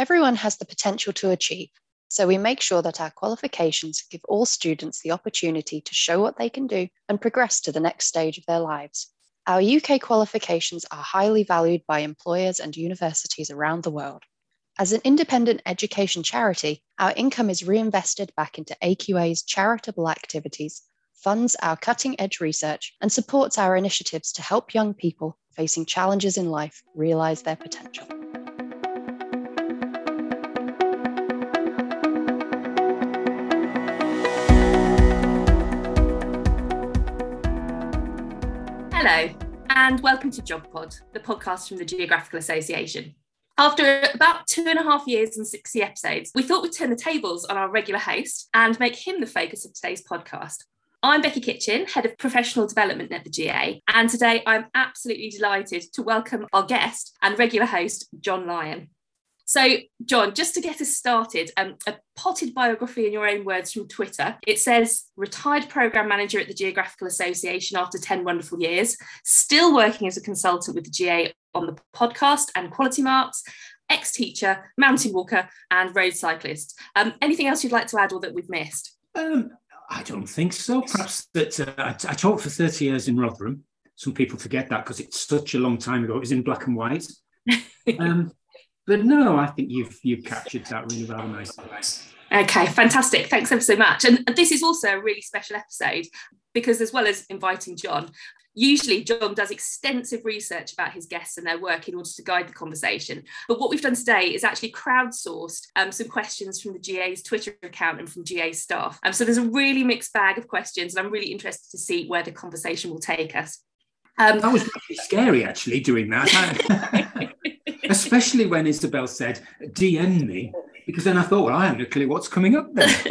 Everyone has the potential to achieve, so we make sure that our qualifications give all students the opportunity to show what they can do and progress to the next stage of their lives. Our UK qualifications are highly valued by employers and universities around the world. As an independent education charity, our income is reinvested back into AQA's charitable activities, funds our cutting edge research, and supports our initiatives to help young people facing challenges in life realise their potential. Hello, and welcome to GeogPod, the podcast from the Geographical Association. After about two and a half years and 60 episodes, we thought we'd turn the tables on our regular host and make him the focus of today's podcast. I'm Becky Kitchen, Head of Professional Development at the GA, and today I'm absolutely delighted to welcome our guest and regular host, John Lyon. So, John, just to get us started, um, a potted biography in your own words from Twitter. It says, retired program manager at the Geographical Association after 10 wonderful years, still working as a consultant with the GA on the podcast and quality marks, ex teacher, mountain walker, and road cyclist. Um, anything else you'd like to add or that we've missed? Um, I don't think so. Perhaps that uh, I, I taught for 30 years in Rotherham. Some people forget that because it's such a long time ago. It was in black and white. um, but no, I think you've you've captured that really rather nicely. Okay, fantastic. Thanks ever so much. And this is also a really special episode because, as well as inviting John, usually John does extensive research about his guests and their work in order to guide the conversation. But what we've done today is actually crowdsourced um, some questions from the GA's Twitter account and from GA staff. Um, so there's a really mixed bag of questions, and I'm really interested to see where the conversation will take us. Um, that was really scary, actually, doing that. especially when Isabel said, DM me, because then I thought, well, I haven't a clue what's coming up there.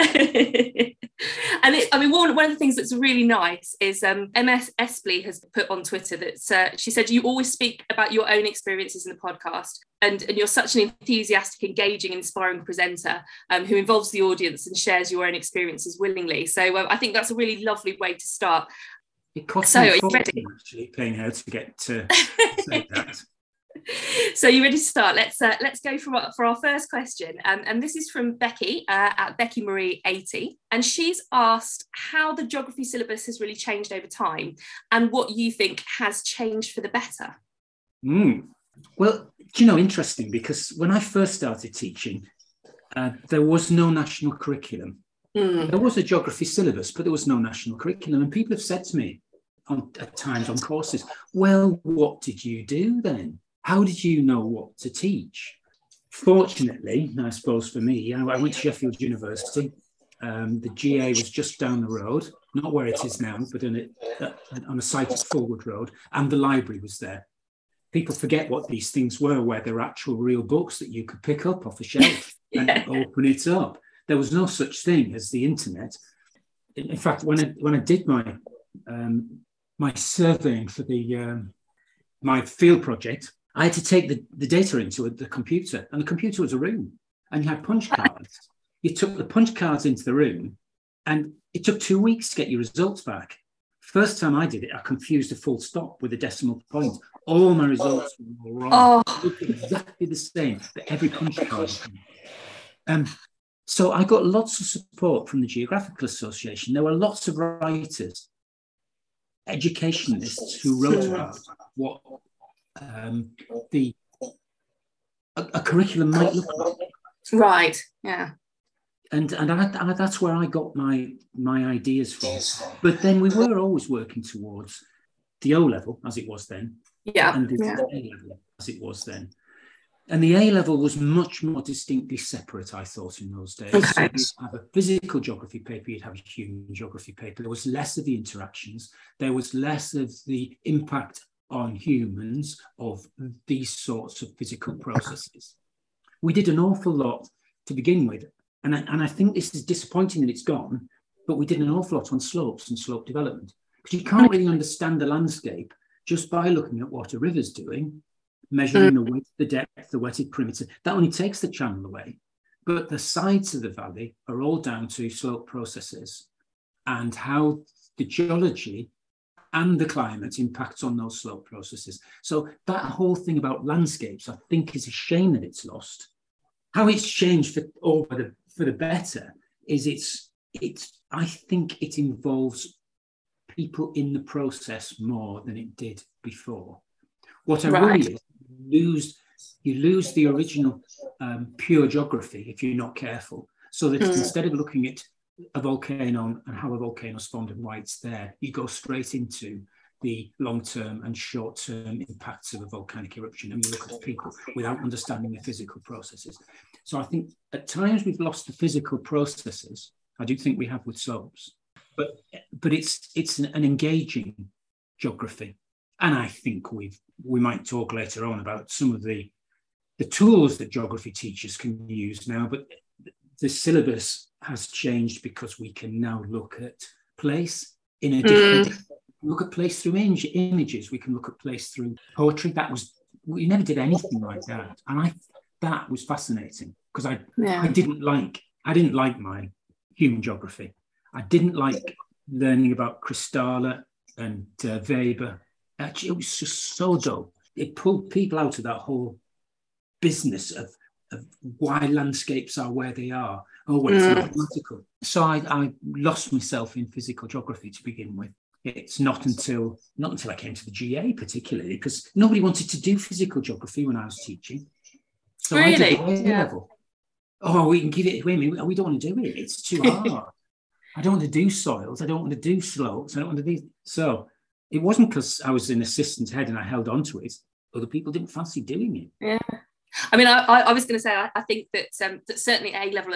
and it, I mean, one, one of the things that's really nice is um, MS Espley has put on Twitter that uh, she said, You always speak about your own experiences in the podcast. And, and you're such an enthusiastic, engaging, inspiring presenter um, who involves the audience and shares your own experiences willingly. So uh, I think that's a really lovely way to start. It cost so, me actually paying her to get to say that so you ready to start? Let's uh, let's go for, for our first question. Um, and this is from becky uh, at becky marie 80 and she's asked how the geography syllabus has really changed over time and what you think has changed for the better. Mm. well you know interesting because when i first started teaching uh, there was no national curriculum. Mm. there was a geography syllabus but there was no national curriculum. And people have said to me on, at times on courses well what did you do then how did you know what to teach? Fortunately, I suppose for me, I went to Sheffield University. Um, the GA was just down the road, not where it is now, but it, uh, on a site at Fulwood Road, and the library was there. People forget what these things were, where they're actual real books that you could pick up off a shelf yeah. and open it up. There was no such thing as the internet. In, in fact, when I, when I did my um, my surveying for the um, my field project, I had to take the, the data into the computer, and the computer was a room, and you had punch cards. you took the punch cards into the room, and it took two weeks to get your results back. First time I did it, I confused a full stop with a decimal point. All my results were wrong. Oh. exactly the same, but every punch card. Um, so I got lots of support from the Geographical Association. There were lots of writers, educationists who wrote about what um, the a, a, curriculum might look like. Right. Yeah. And and I, I, that's where I got my my ideas from. But then we were always working towards the O level as it was then. Yeah. And the yeah. A level as it was then. And the A level was much more distinctly separate, I thought, in those days. Okay. So you'd have a physical geography paper, you'd have a human geography paper. There was less of the interactions, there was less of the impact on humans of these sorts of physical processes. We did an awful lot to begin with, and I, and I think this is disappointing that it's gone, but we did an awful lot on slopes and slope development. Because you can't really understand the landscape just by looking at what a river's doing, measuring the width, the depth, the wetted perimeter. That only takes the channel away. But the sides of the valley are all down to slope processes and how the geology and the climate impacts on those slope processes. So that whole thing about landscapes, I think, is a shame that it's lost how it's changed for over the for the better is it's it's I think it involves people in the process more than it did before. What I right. worry is you lose you lose the original um, pure geography if you're not careful. So that mm. instead of looking at a volcano and how a volcano formed and why it's there, you go straight into the long-term and short-term impacts of a volcanic eruption and you look at people without understanding the physical processes. So I think at times we've lost the physical processes. I do think we have with slopes, but but it's it's an, an engaging geography, and I think we've we might talk later on about some of the the tools that geography teachers can use now. But the syllabus has changed because we can now look at place in a different. Mm. Look at place through image, images. We can look at place through poetry. That was we never did anything like that, and I that was fascinating because I yeah. I didn't like I didn't like my human geography. I didn't like learning about Christaller and uh, Weber. Actually, it was just so dull. It pulled people out of that whole business of, of why landscapes are where they are. Oh, well, it's mm. mathematical. So I, I lost myself in physical geography to begin with. It's not until not until I came to the GA particularly because nobody wanted to do physical geography when I was teaching. So really? I did yeah. level. Oh, we can give it. away. a minute. We don't want to do it. It's too hard. I don't want to do soils. I don't want to do slopes. I don't want to do. So it wasn't because I was an assistant head and I held on to it. Other people didn't fancy doing it. Yeah. I mean, I, I was going to say, I, I think that, um, that certainly A level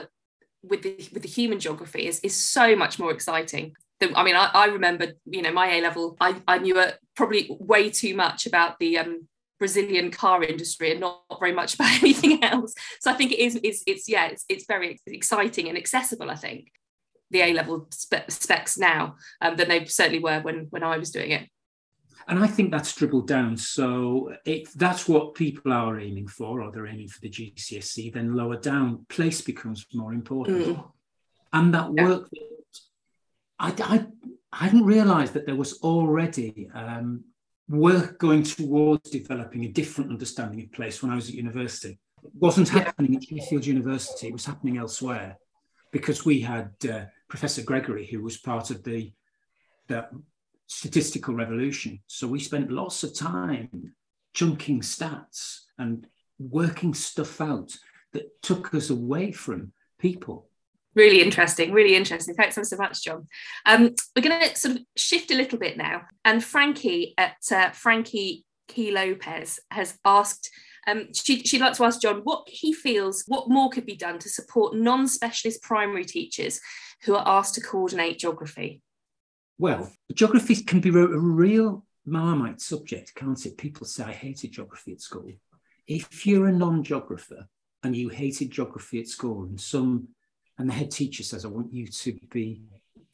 with the with the human geography is is so much more exciting. Than, I mean, I, I remember, you know, my A level, I, I knew uh, probably way too much about the um, Brazilian car industry and not very much about anything else. So I think it is it's, it's yeah it's, it's very exciting and accessible. I think the A level spe- specs now um, than they certainly were when when I was doing it. And I think that's dribbled down. So if that's what people are aiming for, or they're aiming for the GCSE, then lower down, place becomes more important. Mm. And that yeah. work, I, I, I hadn't realised that there was already um, work going towards developing a different understanding of place when I was at university. It wasn't happening at Sheffield University, it was happening elsewhere because we had uh, Professor Gregory, who was part of the, the statistical revolution. So we spent lots of time chunking stats and working stuff out that took us away from people. Really interesting really interesting. Thanks so much john. Um, we're going to sort of shift a little bit now. And frankie at uh, frankie key lopez has asked um, she, she'd like to ask john what he feels what more could be done to support non-specialist primary teachers who are asked to coordinate geography well geography can be a real marmite subject can't it people say i hated geography at school if you're a non-geographer and you hated geography at school and some and the head teacher says, I want you to be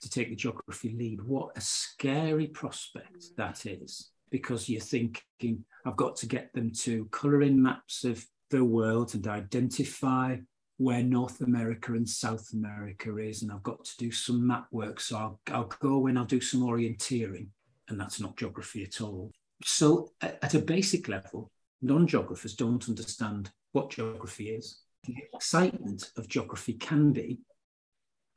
to take the geography lead. What a scary prospect that is, because you're thinking, I've got to get them to colour in maps of the world and identify where North America and South America is, and I've got to do some map work. So I'll, I'll go and I'll do some orienteering, and that's not geography at all. So, at a basic level, non geographers don't understand what geography is the excitement of geography can be,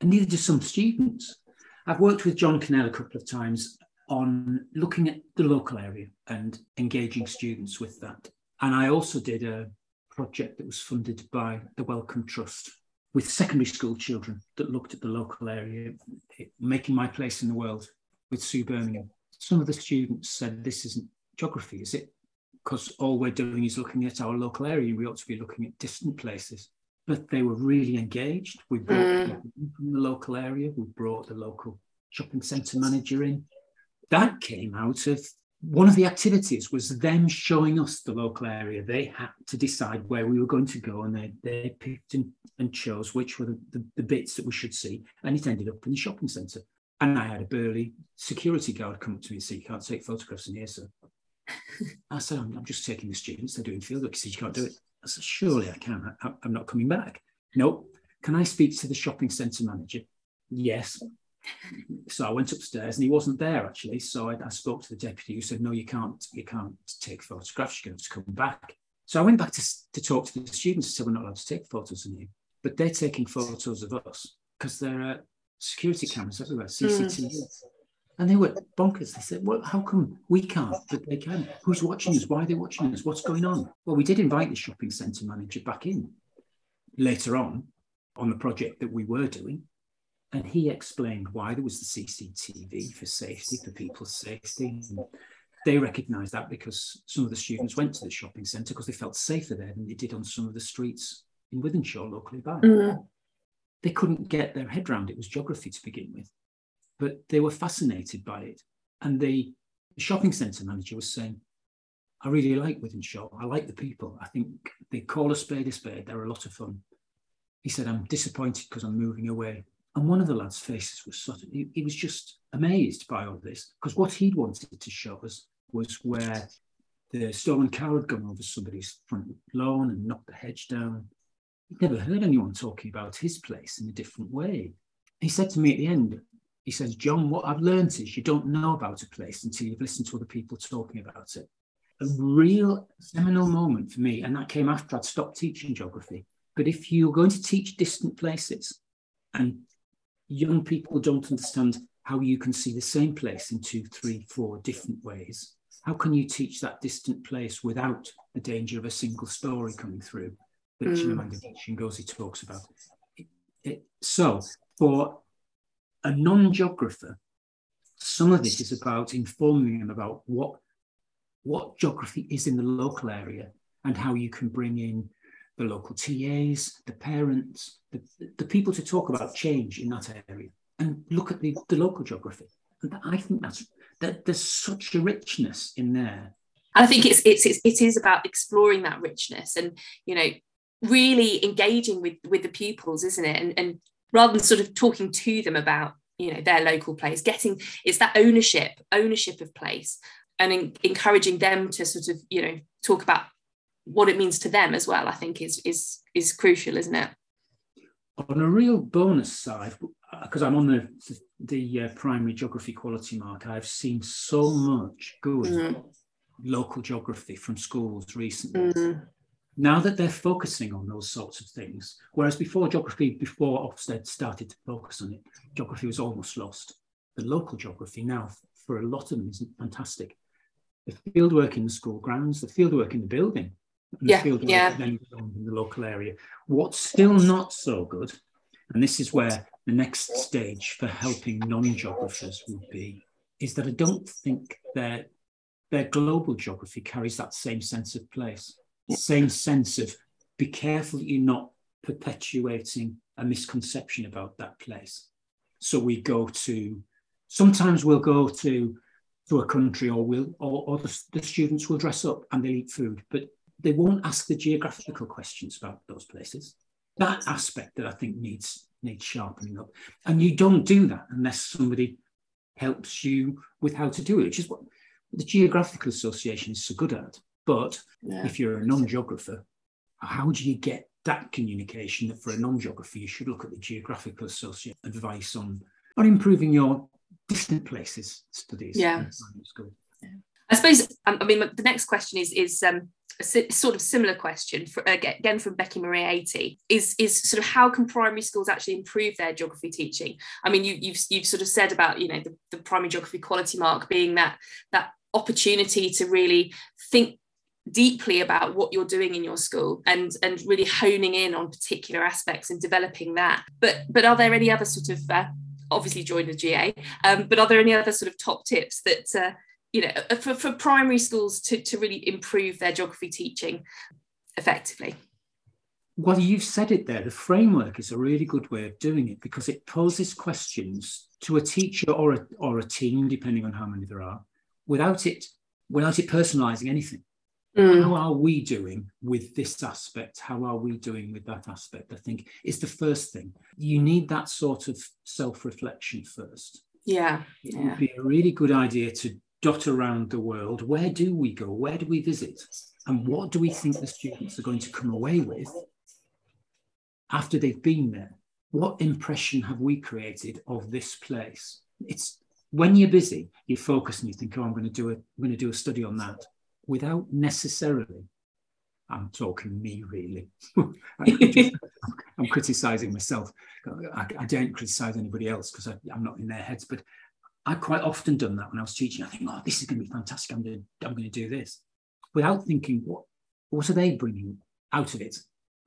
and neither do some students. I've worked with John Cannell a couple of times on looking at the local area and engaging students with that. And I also did a project that was funded by the Wellcome Trust with secondary school children that looked at the local area, making my place in the world with Sue Birmingham. Some of the students said, This isn't geography, is it? because all we're doing is looking at our local area. We ought to be looking at distant places. But they were really engaged. We brought mm. from the local area. We brought the local shopping centre manager in. That came out of one of the activities was them showing us the local area. They had to decide where we were going to go, and they, they picked and, and chose which were the, the, the bits that we should see. And it ended up in the shopping centre. And I had a burly security guard come up to me and say, You can't take photographs in here, sir. I said, I'm, I'm, just taking the students, they're doing field work. He said, You can't do it. I said, Surely I can. I, I'm not coming back. Nope. Can I speak to the shopping centre manager? Yes. So I went upstairs and he wasn't there actually. So I, I spoke to the deputy who said, No, you can't, you can't take photographs, you're going to have to come back. So I went back to, to talk to the students and said, we're not allowed to take photos of you, but they're taking photos of us because there are security cameras everywhere, CCTV. Mm. And they were bonkers. They said, Well, how come we can't, but they can? Who's watching us? Why are they watching us? What's going on? Well, we did invite the shopping centre manager back in later on on the project that we were doing. And he explained why there was the CCTV for safety, for people's safety. And they recognised that because some of the students went to the shopping centre because they felt safer there than they did on some of the streets in Wythenshawe locally by. Mm. They couldn't get their head round it. It was geography to begin with but they were fascinated by it. And the shopping centre manager was saying, I really like Wythenshawe. I like the people. I think they call a spade a spade. They're a lot of fun. He said, I'm disappointed because I'm moving away. And one of the lads' faces was sort of, he, he was just amazed by all this because what he'd wanted to show us was where the stolen car had gone over somebody's front lawn and knocked the hedge down. He'd never heard anyone talking about his place in a different way. He said to me at the end, he says, John, what I've learned is you don't know about a place until you've listened to other people talking about it. A real seminal moment for me, and that came after I'd stopped teaching geography. But if you're going to teach distant places and young people don't understand how you can see the same place in two, three, four different ways, how can you teach that distant place without the danger of a single story coming through that mm. Chimamanda Ngozi talks about? It, it, so for a non-geographer, some of this is about informing them about what, what geography is in the local area and how you can bring in the local TAs, the parents, the, the people to talk about change in that area and look at the, the local geography. And I think that's that there's such a richness in there. I think it's, it's it's it is about exploring that richness and you know really engaging with with the pupils, isn't it? And and rather than sort of talking to them about you know their local place getting it's that ownership ownership of place and in, encouraging them to sort of you know talk about what it means to them as well i think is is is crucial isn't it on a real bonus side because i'm on the the uh, primary geography quality mark i've seen so much good mm. local geography from schools recently mm now that they're focusing on those sorts of things, whereas before geography, before Ofsted started to focus on it, geography was almost lost. The local geography now, for a lot of them, is fantastic. The fieldwork in the school grounds, the fieldwork in the building, and yeah, yeah. then in the local area. What's still not so good, and this is where the next stage for helping non-geographers would be, is that I don't think their, their global geography carries that same sense of place same sense of be careful that you're not perpetuating a misconception about that place. So we go to, sometimes we'll go to to a country or will or, or the, the students will dress up and they'll eat food, but they won't ask the geographical questions about those places. That aspect that I think needs needs sharpening up. And you don't do that unless somebody helps you with how to do it, which is what the Geographical Association is so good at. But yeah. if you're a non-geographer, how do you get that communication that for a non-geographer you should look at the geographical associate advice on on improving your distant places studies yeah, i suppose um, i mean the next question is is um, a sort of similar question for, again from Becky Marie 80 is is sort of how can primary schools actually improve their geography teaching? I mean you, you've you've sort of said about you know the, the primary geography quality mark being that that opportunity to really think deeply about what you're doing in your school and and really honing in on particular aspects and developing that. But but are there any other sort of uh, obviously join the GA um, but are there any other sort of top tips that uh, you know uh, for, for primary schools to, to really improve their geography teaching effectively well you've said it there the framework is a really good way of doing it because it poses questions to a teacher or a, or a team depending on how many there are without it without it personalizing anything Mm. How are we doing with this aspect? How are we doing with that aspect? I think is the first thing. You need that sort of self reflection first. Yeah. It yeah. would be a really good idea to dot around the world. Where do we go? Where do we visit? And what do we think the students are going to come away with after they've been there? What impression have we created of this place? It's when you're busy, you focus and you think, oh, I'm going to do a, I'm going to do a study on that without necessarily I'm talking me really. I'm criticizing myself. I, I don't criticize anybody else because I'm not in their heads. But I quite often done that when I was teaching. I think, oh, this is going to be fantastic. I'm going to, I'm going to do this without thinking, what, what are they bringing out of it?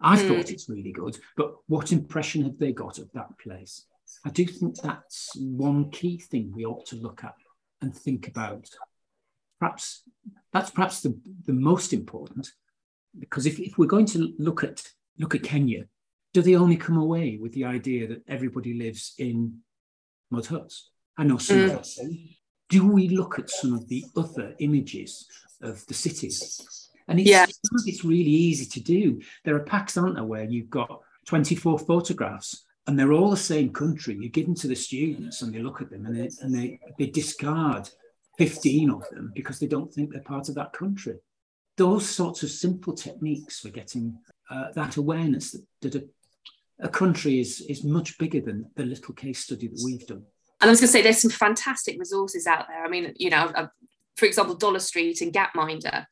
I mm. thought it's really good, but what impression have they got of that place? I do think that's one key thing we ought to look at and think about. Perhaps that's perhaps the, the most important, because if, if we're going to look at look at Kenya, do they only come away with the idea that everybody lives in mud huts? I know some mm. of us do. we look at some of the other images of the cities? And it's, yeah. it's really easy to do. There are packs, aren't there, where you've got 24 photographs and they're all the same country. You give them to the students and they look at them and they, and they, they discard 15 of them because they don't think they're part of that country. Those sorts of simple techniques for getting uh, that awareness that, that a, a country is, is much bigger than the little case study that we've done. And I was going to say, there's some fantastic resources out there. I mean, you know, for example, Dollar Street and Gapminder.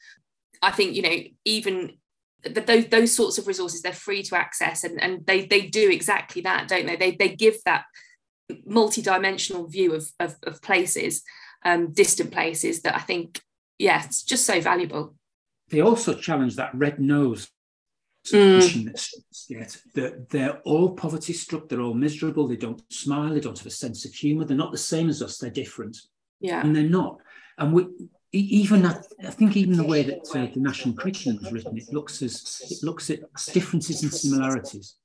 I think you know even those, those sorts of resources they're free to access and, and they they do exactly that don't they they, they give that multi-dimensional view of, of, of places um, distant places that i think yeah it's just so valuable they also challenge that red nose mm. that they're, they're all poverty struck they're all miserable they don't smile they don't have a sense of humor they're not the same as us they're different yeah and they're not and we even I think even the way that uh, the national curriculum is written, it looks as it looks at differences and similarities.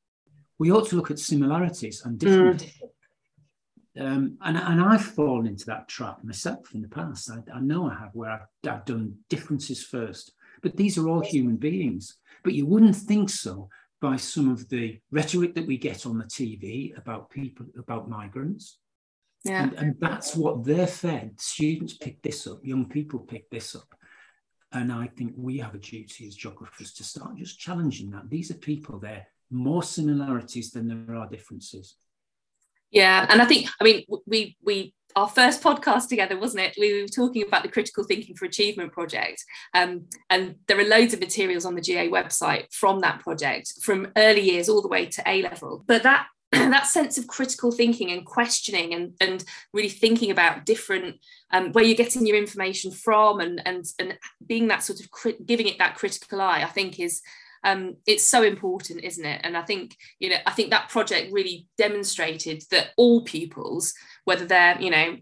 We ought to look at similarities and differences. Mm. Um, and, and I've fallen into that trap myself in the past. I, I know I have, where I've, I've done differences first. But these are all human beings. But you wouldn't think so by some of the rhetoric that we get on the TV about people, about migrants, yeah. And, and that's what they're fed. Students pick this up, young people pick this up. And I think we have a duty as geographers to start just challenging that. These are people, there more similarities than there are differences. Yeah, and I think I mean we we our first podcast together, wasn't it? We were talking about the critical thinking for achievement project, um, and there are loads of materials on the GA website from that project, from early years all the way to A level. But that that sense of critical thinking and questioning and, and really thinking about different um, where you're getting your information from and and and being that sort of crit- giving it that critical eye i think is um, it's so important isn't it and i think you know i think that project really demonstrated that all pupils whether they're you know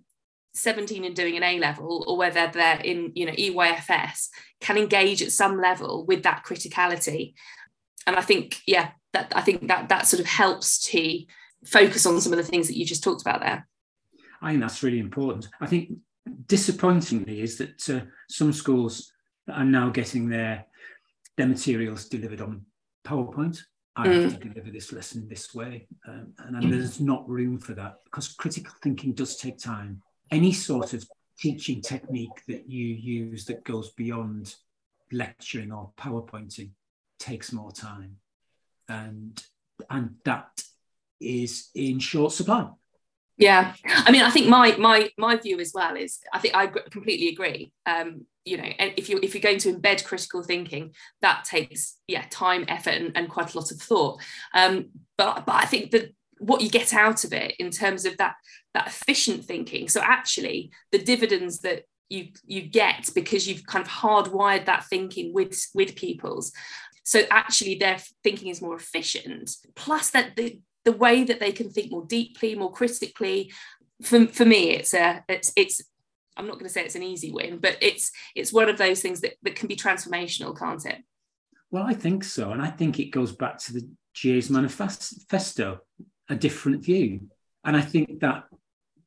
17 and doing an A level or whether they're in you know EYFS can engage at some level with that criticality and I think yeah that I think that that sort of helps to focus on some of the things that you just talked about there. I think that's really important. I think disappointingly is that uh, some schools are now getting their their materials delivered on PowerPoint. I mm. have to deliver this lesson this way, um, and, and there's not room for that because critical thinking does take time. Any sort of teaching technique that you use that goes beyond lecturing or PowerPointing takes more time and and that is in short supply. Yeah, I mean, I think my my my view as well is I think I completely agree. Um, you know, if you if you're going to embed critical thinking, that takes yeah time, effort, and, and quite a lot of thought. Um, but but I think that what you get out of it in terms of that that efficient thinking. So actually, the dividends that you you get because you've kind of hardwired that thinking with with pupils so actually their thinking is more efficient. Plus that the, the way that they can think more deeply, more critically. For, for me, it's a it's it's I'm not going to say it's an easy win, but it's it's one of those things that, that can be transformational, can't it? Well, I think so. And I think it goes back to the GA's manifesto, a different view. And I think that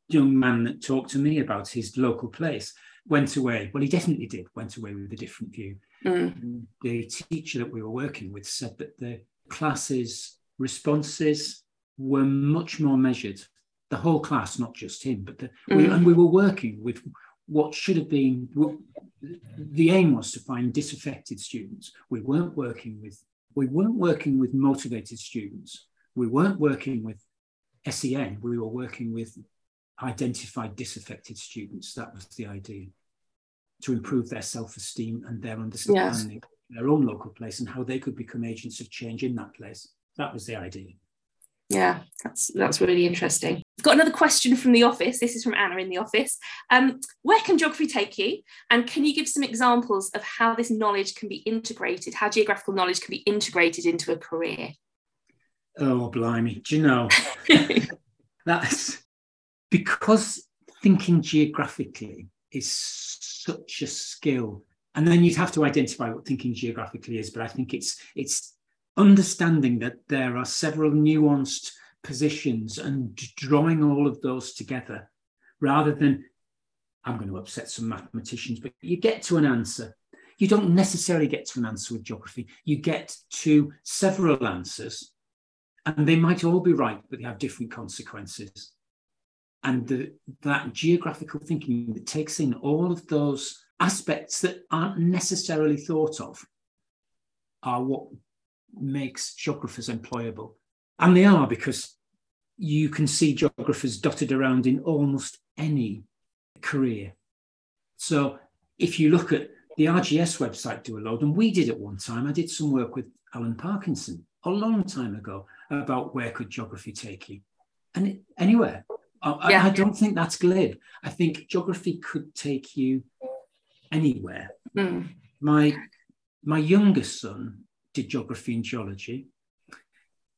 young man that talked to me about his local place went away. Well, he definitely did, went away with a different view. Mm. The teacher that we were working with said that the class's responses were much more measured. The whole class, not just him, but the, mm. we, and we were working with what should have been the aim was to find disaffected students. We weren't working with we weren't working with motivated students. We weren't working with SEN. We were working with identified disaffected students. That was the idea to improve their self esteem and their understanding yes. their own local place and how they could become agents of change in that place. That was the idea. Yeah, that's that's really interesting. Got another question from the office. This is from Anna in the office. Um, where can geography take you? And can you give some examples of how this knowledge can be integrated, how geographical knowledge can be integrated into a career? Oh, blimey. Do you know? that's because thinking geographically is such a skill. And then you'd have to identify what thinking geographically is. But I think it's it's understanding that there are several nuanced positions and drawing all of those together rather than I'm going to upset some mathematicians, but you get to an answer. You don't necessarily get to an answer with geography. You get to several answers, and they might all be right, but they have different consequences. And the, that geographical thinking that takes in all of those aspects that aren't necessarily thought of are what makes geographers employable. And they are because you can see geographers dotted around in almost any career. So if you look at the RGS website, do a load, and we did at one time, I did some work with Alan Parkinson a long time ago about where could geography take you. And it, anywhere. I, yeah. I, don't think that's glib. I think geography could take you anywhere. Mm. My my youngest son did geography and geology.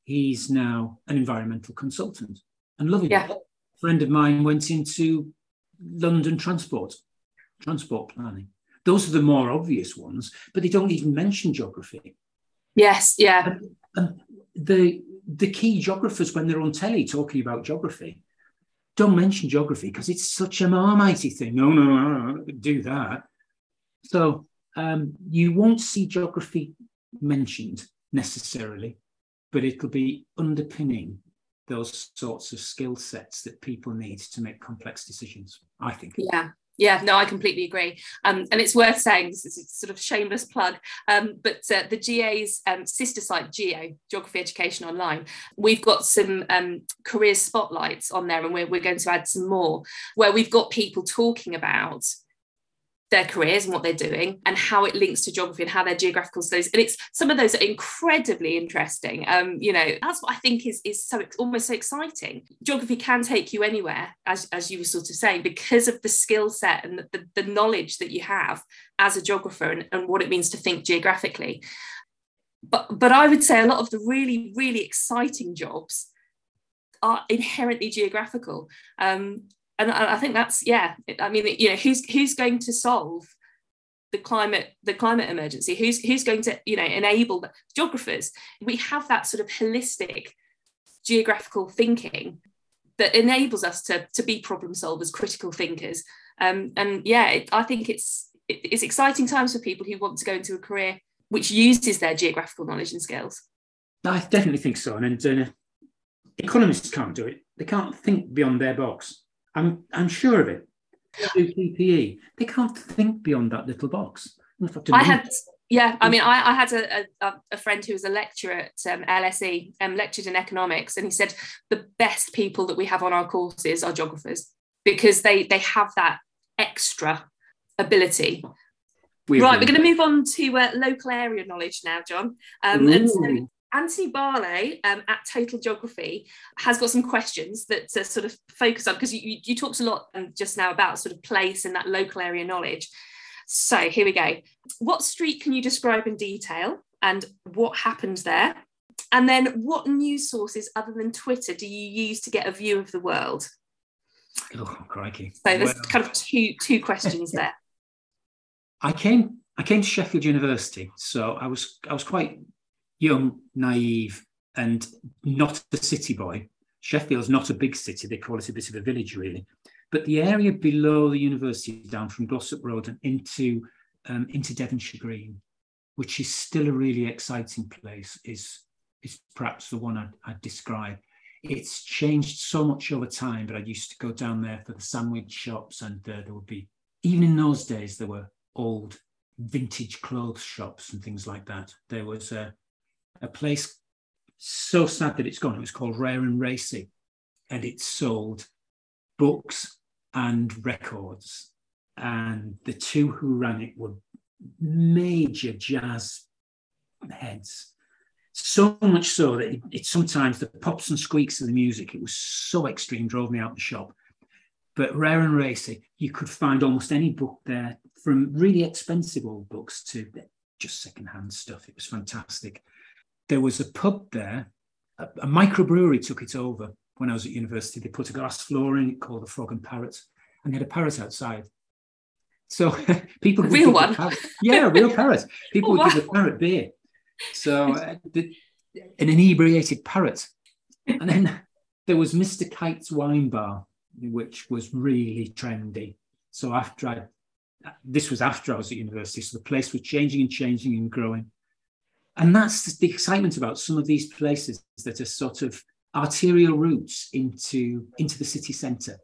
He's now an environmental consultant and loving yeah. it. A friend of mine went into London transport, transport planning. Those are the more obvious ones, but they don't even mention geography. Yes, yeah. And, and the the key geographers, when they're on telly talking about geography, don't mention geography because it's such a marmite thing. No, no, no, no, do that. So um, you won't see geography mentioned necessarily, but it'll be underpinning those sorts of skill sets that people need to make complex decisions, I think. Yeah. Yeah, no, I completely agree. Um, and it's worth saying this is a sort of shameless plug, um, but uh, the GA's um, sister site, GEO, Geography Education Online, we've got some um, career spotlights on there, and we're, we're going to add some more where we've got people talking about their careers and what they're doing and how it links to geography and how their geographical studies. And it's some of those are incredibly interesting. Um you know that's what i think is is so almost so exciting. Geography can take you anywhere as, as you were sort of saying because of the skill set and the, the, the knowledge that you have as a geographer and, and what it means to think geographically. But but i would say a lot of the really really exciting jobs are inherently geographical. Um, and I think that's yeah. I mean, you know, who's who's going to solve the climate the climate emergency? Who's who's going to you know enable geographers? We have that sort of holistic geographical thinking that enables us to to be problem solvers, critical thinkers. Um, and yeah, it, I think it's it, it's exciting times for people who want to go into a career which uses their geographical knowledge and skills. I definitely think so. And, and uh, economists can't do it. They can't think beyond their box. I'm, I'm sure of it. They do PPE. They can't think beyond that little box. I had, yeah, I mean, I, I had a, a, a, friend who was a lecturer at um, LSE and um, lectured in economics, and he said the best people that we have on our courses are geographers because they they have that extra ability. We right, we're going to move on to uh, local area knowledge now, John. Um, and so Anthony Barlow um, at Total Geography has got some questions that uh, sort of focus on because you, you talked a lot um, just now about sort of place and that local area knowledge. So here we go. What street can you describe in detail and what happened there? And then what news sources other than Twitter do you use to get a view of the world? Oh, crikey. So there's well, kind of two two questions there. I came I came to Sheffield University, so I was I was quite young, naive, and not a city boy. Sheffield's not a big city, they call it a bit of a village, really. But the area below the university, down from Glossop Road and into, um, into Devonshire Green, which is still a really exciting place, is, is perhaps the one I'd, I'd describe. It's changed so much over time, but I used to go down there for the sandwich shops, and uh, there would be, even in those days, there were old vintage clothes shops and things like that. There was a, a place so sad that it's gone. It was called Rare and Racy, and it sold books and records. And the two who ran it were major jazz heads. So much so that it, it, sometimes the pops and squeaks of the music, it was so extreme, drove me out the shop. But Rare and Racy, you could find almost any book there, from really expensive old books to just secondhand stuff. It was fantastic. There was a pub there, a, a microbrewery took it over when I was at university. They put a glass floor in it called the Frog and Parrot, and they had a parrot outside. So people real one, yeah, real parrot. People would give the parrot beer. So uh, the, an inebriated parrot, and then there was Mr. Kite's wine bar, which was really trendy. So after I, this was after I was at university, so the place was changing and changing and growing. And that's the excitement about some of these places that are sort of arterial routes into, into the city centre.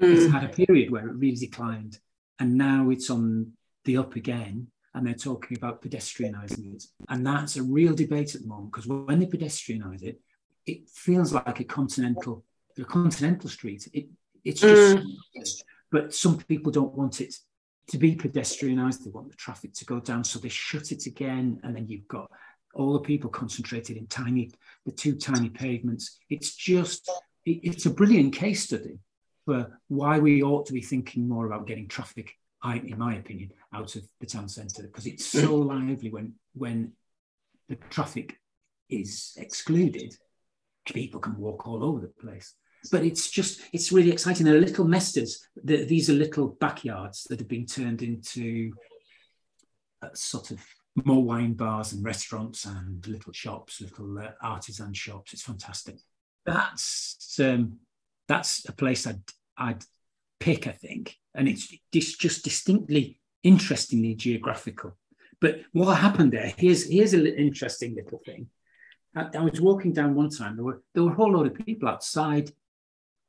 Mm. It's had a period where it really declined, and now it's on the up again. And they're talking about pedestrianising it, and that's a real debate at the moment because when they pedestrianise it, it feels like a continental a continental street. It it's just, mm. but some people don't want it to be pedestrianised. They want the traffic to go down, so they shut it again, and then you've got all the people concentrated in tiny, the two tiny pavements. It's just, it, it's a brilliant case study for why we ought to be thinking more about getting traffic, in my opinion, out of the town centre because it's so mm. lively when when the traffic is excluded. People can walk all over the place but it's just it's really exciting. There are little mesters. These are little backyards that have been turned into sort of more wine bars and restaurants and little shops, little uh, artisan shops. It's fantastic. That's um, that's a place I'd I'd pick, I think, and it's it's just distinctly interestingly geographical. But what happened there? Here's here's an interesting little thing. I, I was walking down one time. There were there were a whole lot of people outside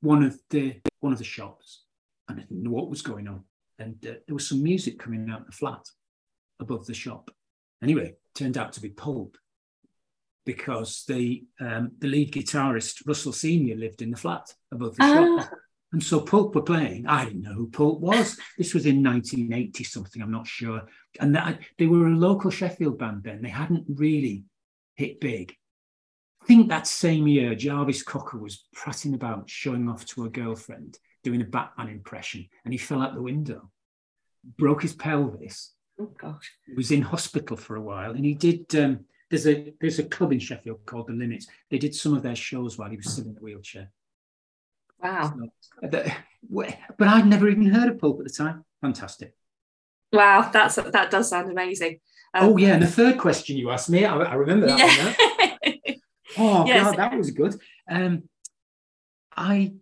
one of the one of the shops, and I didn't know what was going on. And uh, there was some music coming out the flat above the shop. Anyway, turned out to be Pulp, because the um, the lead guitarist Russell Senior lived in the flat above the shop. Ah. And so Pulp were playing. I didn't know who Pulp was. This was in 1980 something, I'm not sure. And that, they were a local Sheffield band then. They hadn't really hit big. I think that same year, Jarvis Cocker was prattling about, showing off to a girlfriend, doing a Batman impression, and he fell out the window, broke his pelvis. Oh gosh! He was in hospital for a while, and he did. Um, there's a there's a club in Sheffield called the Limits. They did some of their shows while he was still in the wheelchair. Wow! So, but I'd never even heard of Pulp at the time. Fantastic. Wow, that's that does sound amazing. Um, oh yeah, and the third question you asked me, I, I remember that. Yeah. Oh yes. God, that was good. Um, I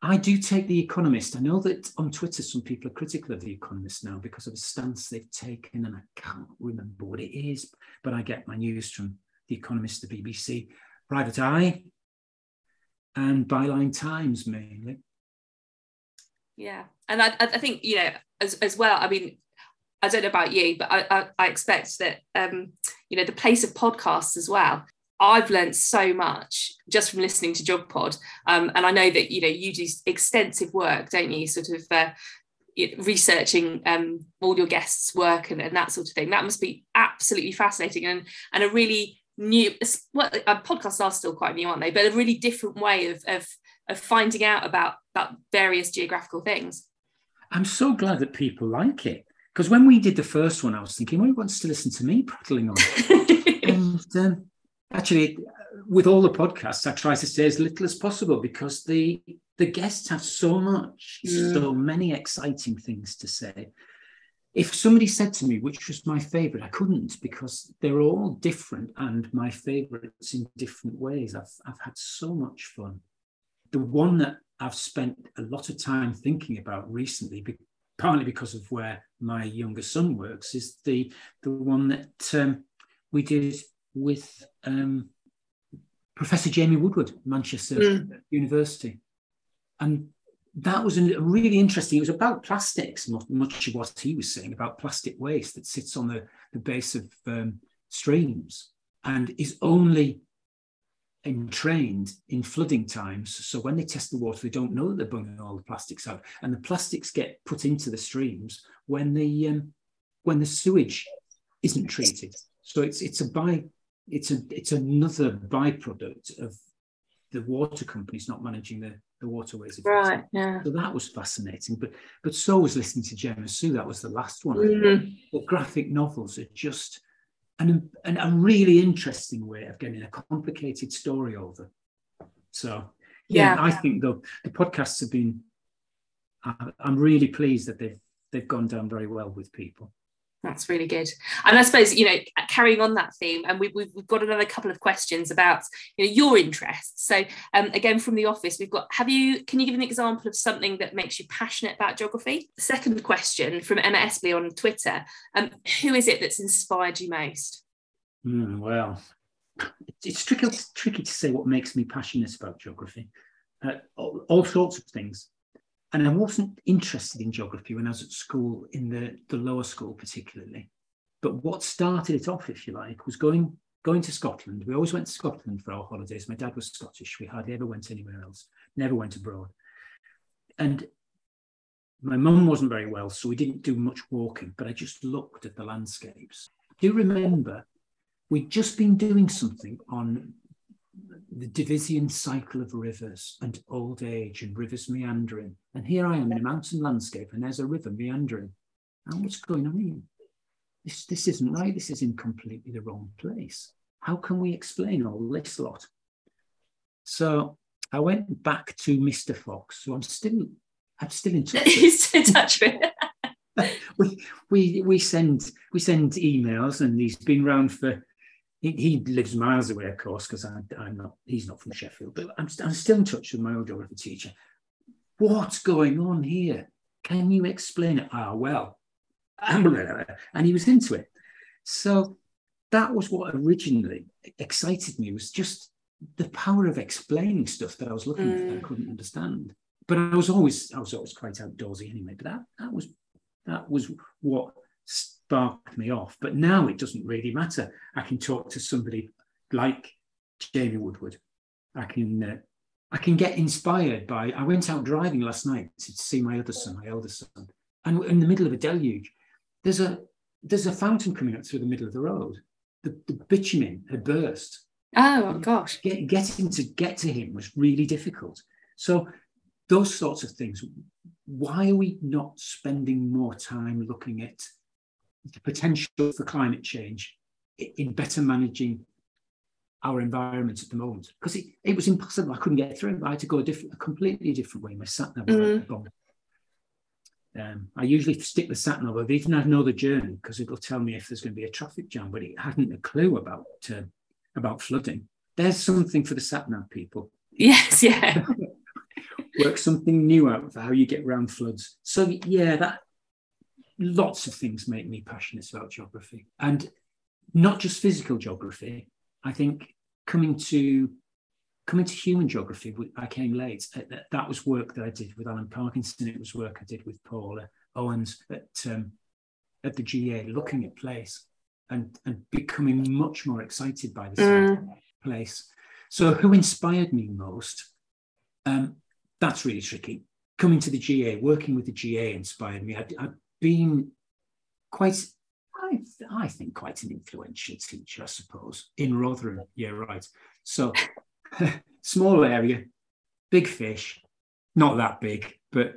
I do take the Economist. I know that on Twitter some people are critical of the Economist now because of a stance they've taken, and I can't remember what it is. But I get my news from the Economist, the BBC, Private Eye, and Byline Times mainly. Yeah, and I, I think you know as as well. I mean, I don't know about you, but I, I, I, expect that um, you know the place of podcasts as well I've learned so much just from listening to GeogPod, um, and I know that you know you do extensive work, don't you? Sort of uh, researching um, all your guests' work and, and, that sort of thing. That must be absolutely fascinating and and a really new. Well, uh, podcasts are still quite new, aren't they? But a really different way of of, of finding out about about various geographical things. I'm so glad that people like it because when we did the first one, I was thinking, well, who wants to listen to me prattling on? and um, actually with all the podcasts i try to say as little as possible because the the guests have so much yeah. so many exciting things to say. If somebody said to me which was my favorite? I couldn't because they're all different and my favorites in different ways. I've, I've had so much fun. The one that i've spent a lot of time thinking about recently partly because of where my younger son works is the the one that um, we did with um, Professor Jamie Woodward, Manchester mm. University. And that was a really interesting. It was about plastics, much of what he was saying about plastic waste that sits on the, the base of um, streams and is only entrained in flooding times. So when they test the water, they don't know that they're bunging all the plastics out. And the plastics get put into the streams when the um, when the sewage isn't treated. So it's it's a by it's a it's another byproduct of the water companies not managing the, the waterways. Right. Yeah. So that was fascinating. But but so was listening to Gemma Sou. That was the last one. Mm. The graphic novels are just an, an, a really interesting way of getting a complicated story over. So yeah, yeah. I think the the podcasts have been. I'm really pleased that they've they've gone down very well with people. That's really good. And I suppose, you know, carrying on that theme, and we, we've, got another couple of questions about you know, your interests. So, um, again, from the office, we've got have you, can you give an example of something that makes you passionate about geography? Second question from Emma Espley on Twitter um, Who is it that's inspired you most? Mm, well, it's tricky, tricky to say what makes me passionate about geography. Uh, all, all sorts of things and I wasn't interested in geography when I was at school, in the, the lower school particularly. But what started it off, if you like, was going going to Scotland. We always went to Scotland for our holidays. My dad was Scottish. We hardly ever went anywhere else. Never went abroad. And my mum wasn't very well, so we didn't do much walking. But I just looked at the landscapes. I do remember we'd just been doing something on the Davisian cycle of rivers and old age and rivers meandering. And here I am in a mountain landscape and there's a river meandering. And what's going on here? This, this isn't right. This is in completely the wrong place. How can we explain all this lot? So I went back to Mr. Fox, who I'm still, I'm still in touch. He's in touch with. we, we we send we send emails and he's been around for he, he lives miles away, of course, because I'm not. He's not from Sheffield, but I'm, I'm still in touch with my old geography teacher. What's going on here? Can you explain it? Ah, well, and he was into it. So that was what originally excited me was just the power of explaining stuff that I was looking mm. at I couldn't understand. But I was always I was always quite outdoorsy anyway. But that that was that was what sparked me off. But now it doesn't really matter. I can talk to somebody like Jamie Woodward. I can uh, I can get inspired by. I went out driving last night to see my other son, my eldest son, and in the middle of a deluge, there's a there's a fountain coming up through the middle of the road. The, the bitumen had burst. Oh gosh! Get, getting to get to him was really difficult. So those sorts of things. Why are we not spending more time looking at the potential for climate change in better managing our environment at the moment because it, it was impossible. I couldn't get through. I had to go a different, a completely different way. My sat nav mm. um, I usually stick the sat nav over, even I know the journey because it'll tell me if there's going to be a traffic jam. But it hadn't a clue about uh, about flooding. There's something for the sat nav people. Yes, yeah. Work something new out for how you get around floods. So yeah, that lots of things make me passionate about geography and not just physical geography. I think coming to coming to human geography, I came late. That was work that I did with Alan Parkinson. It was work I did with Paula Owens at um, at the GA, looking at place and and becoming much more excited by the mm. place. So, who inspired me most? Um, that's really tricky. Coming to the GA, working with the GA inspired me. I, I been quite, I, I think, quite an influential teacher, I suppose, in Rotherham. Yeah, right. So, small area, big fish, not that big, but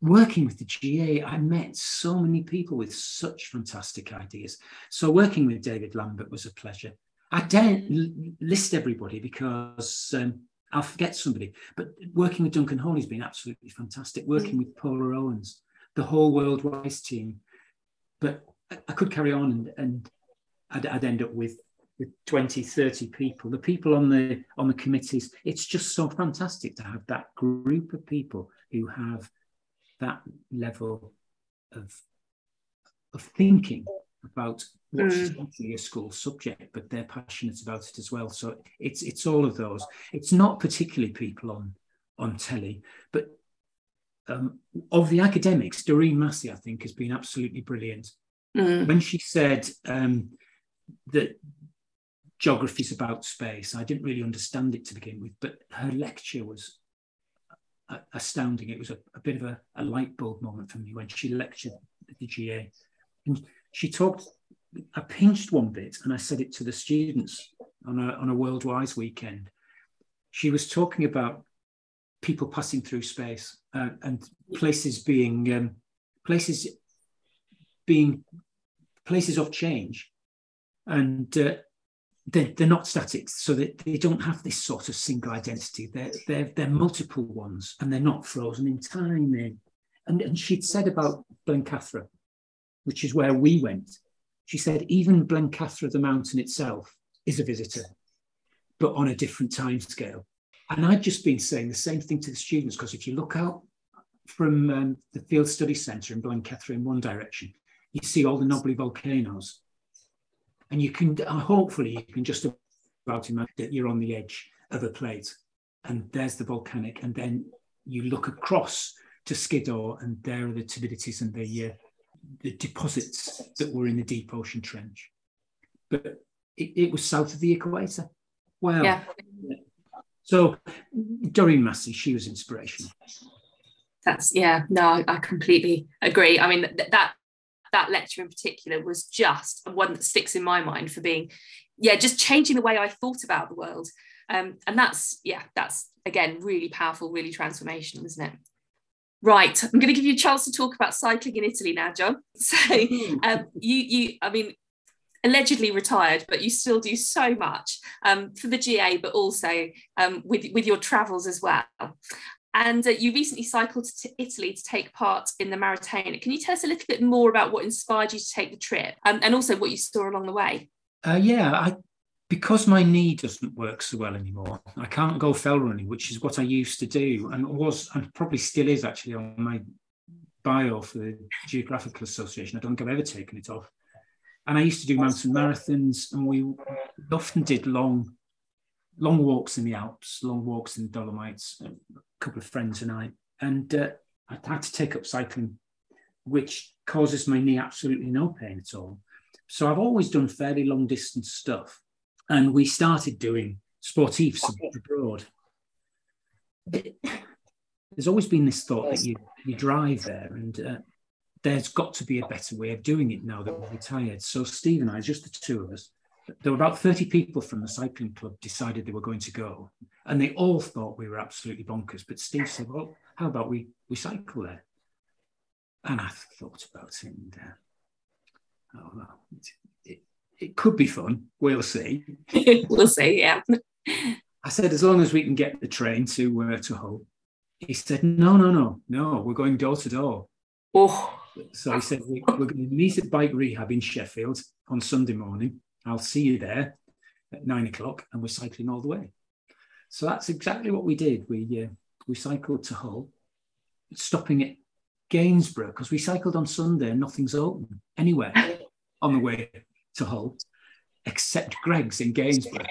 working with the GA, I met so many people with such fantastic ideas. So, working with David Lambert was a pleasure. I don't list everybody because um, I'll forget somebody, but working with Duncan Hawley's been absolutely fantastic. Working mm. with Paula Owens, the whole World Wise team. But I, could carry on and, and I'd, I'd, end up with, with 20, 30 people. The people on the on the committees, it's just so fantastic to have that group of people who have that level of of thinking about what's mm. actually a school subject, but they're passionate about it as well. So it's it's all of those. It's not particularly people on on telly, but um, of the academics, Doreen Massey, I think, has been absolutely brilliant. Mm. When she said um, that geography is about space, I didn't really understand it to begin with, but her lecture was astounding. It was a, a bit of a, a, light bulb moment for me when she lectured at the GA. And she talked, I pinched one bit and I said it to the students on a, on a World Wise weekend. She was talking about people passing through space uh, and places being um, places being places of change. And uh, they're, they're not static so they, they don't have this sort of single identity. They're, they're, they're multiple ones and they're not frozen in time. And, and she'd said about Blencathra which is where we went. She said even Blencathra the mountain itself is a visitor but on a different time scale and I'd just been saying the same thing to the students because if you look out from um, the Field Study Centre in Blencathra in one direction, you see all the knobbly volcanoes. And you can, uh, hopefully, you can just about imagine that you're on the edge of a plate and there's the volcanic. And then you look across to Skiddaw and there are the turbidites and the, uh, the deposits that were in the deep ocean trench. But it, it was south of the equator. Wow. Yeah. So Doreen Massey, she was inspirational. That's yeah, no, I completely agree. I mean th- that that lecture in particular was just one that sticks in my mind for being, yeah, just changing the way I thought about the world. Um, and that's yeah, that's again really powerful, really transformational, isn't it? Right, I'm going to give you a chance to talk about cycling in Italy now, John. So, um, you, you, I mean, allegedly retired, but you still do so much um, for the GA, but also um, with, with your travels as well. And uh, you recently cycled to Italy to take part in the Maratona. Can you tell us a little bit more about what inspired you to take the trip um, and also what you saw along the way? Uh, yeah, I, because my knee doesn't work so well anymore, I can't go fell running, which is what I used to do and was and probably still is actually on my bio for the Geographical Association. I don't think I've ever taken it off and I used to do mountain marathons, and we often did long, long walks in the Alps, long walks in the Dolomites. A couple of friends and I, and uh, I had to take up cycling, which causes my knee absolutely no pain at all. So I've always done fairly long distance stuff, and we started doing sportifs abroad. there's always been this thought that you you drive there and uh, there's got to be a better way of doing it now that we're retired. So Steve and I, just the two of us, there were about 30 people from the cycling club decided they were going to go. And they all thought we were absolutely bonkers. But Steve said, well, how about we, we cycle there? And I thought about it and, uh, oh, well, it, it, it could be fun. We'll see. we'll see, yeah. I said, as long as we can get the train to, uh, to Hull. He said, no, no, no, no, we're going door to door. Oh. So he said, we, are going to meet at Bike Rehab in Sheffield on Sunday morning. I'll see you there at nine o'clock, and we're cycling all the way. So that's exactly what we did. We uh, we cycled to Hull, stopping at Gainsborough because we cycled on Sunday and nothing's open anywhere on the way to Hull except Greggs in Gainsborough.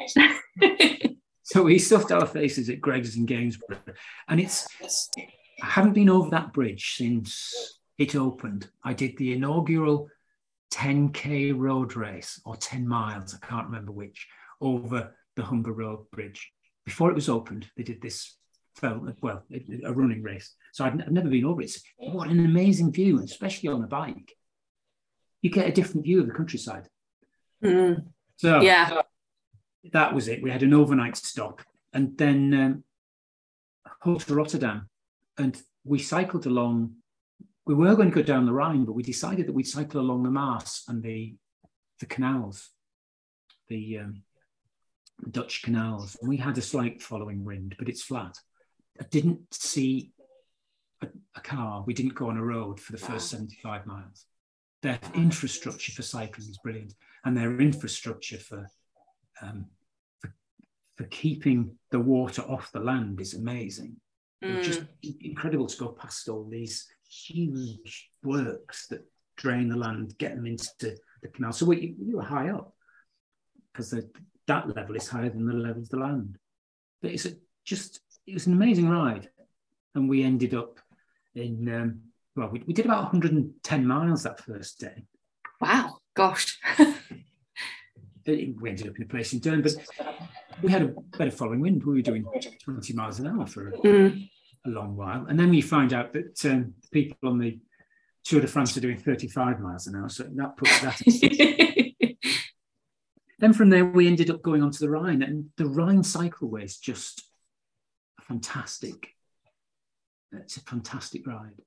so we stuffed our faces at Greggs in Gainsborough, and it's I haven't been over that bridge since it opened, I did the inaugural 10K road race or 10 miles, I can't remember which, over the Humber Road Bridge. Before it was opened, they did this, well, a running race. So I've, I've never been over it. What an amazing view, especially on a bike. You get a different view of the countryside. Mm. So yeah, that was it. We had an overnight stop and then um, to Rotterdam. And we cycled along we were going to go down the Rhine, but we decided that we'd cycle along the Maas and the the canals, the um, Dutch canals. And we had a slight following wind, but it's flat. I didn't see a, a car. We didn't go on a road for the first 75 miles. Their infrastructure for cycling is brilliant, and their infrastructure for, um, for, for keeping the water off the land is amazing. Mm. Just incredible to go past all these huge works that drain the land, get them into the canal. So we, we were high up because that level is higher than the level of the land. But it's a, just, it was an amazing ride. And we ended up in, um, well, we, we did about 110 miles that first day. Wow, gosh. we ended up in a place in Durham, but we had a better following wind. We were doing 20 miles an hour for mm. A long while. And then we find out that um, people on the Tour de France are doing 35 miles an hour, so that puts that. then from there, we ended up going onto the Rhine, and the Rhine cycleway is just fantastic. It's a fantastic ride.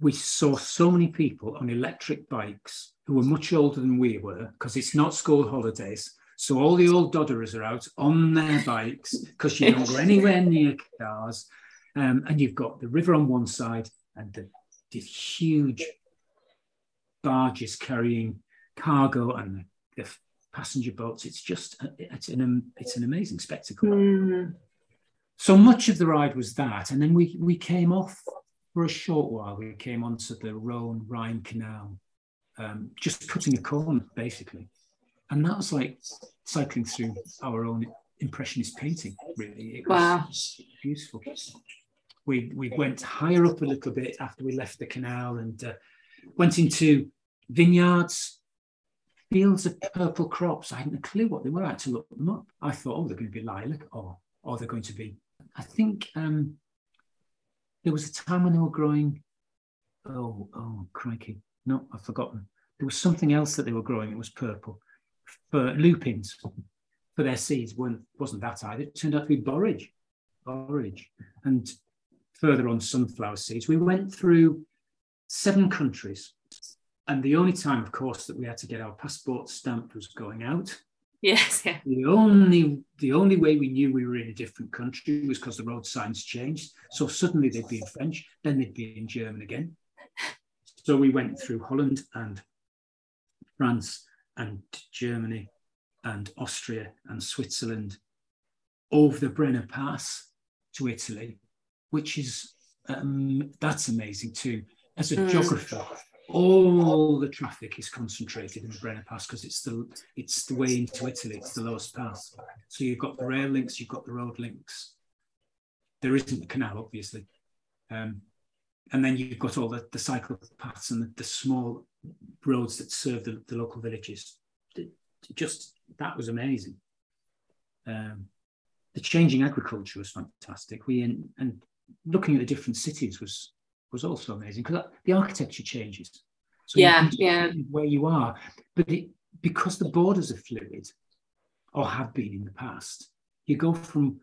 We saw so many people on electric bikes who were much older than we were because it's not school holidays. So all the old dodderers are out on their bikes because you don't go anywhere near cars. Um, and you've got the river on one side and the, the huge barges carrying cargo and the, the, passenger boats. It's just it's an it's an amazing spectacle. Mm. So much of the ride was that, and then we we came off for a short while. We came onto the Rhone Rhine Canal, um, just cutting a corner basically, and that was like cycling through our own impressionist painting. Really, it was wow. beautiful we we went higher up a little bit after we left the canal and uh, went into vineyards, fields of purple crops. I hadn't a clue what they were. I had to look them up. I thought, oh, they're going to be lilac, or or they're going to be. I think um, there was a time when they were growing. Oh, oh, crikey! No, I've forgotten. There was something else that they were growing. It was purple for lupins for their seeds. weren't wasn't that either. It turned out to be borage, borage, and further on sunflower seeds. We went through seven countries. And the only time, of course, that we had to get our passport stamped was going out. Yes, yeah. The only the only way we knew we were in a different country was because the road signs changed. So suddenly they'd be in French, then they'd be in German again. So we went through Holland and France and Germany and Austria and Switzerland over the Brenner Pass to Italy which is um, that's amazing too. As a mm. geographer, all the traffic is concentrated in the Brenner Pass because it's the it's the way into Italy. It's the lowest pass. So you've got the rail links, you've got the road links. There isn't the canal, obviously, um, and then you've got all the, the cycle paths and the, the small roads that serve the, the local villages. Just that was amazing. Um, the changing agriculture was fantastic. We in, and looking at the different cities was was also amazing because the architecture changes. So yeah, yeah. Where you are, but it, because the borders are fluid, or have been in the past, you go from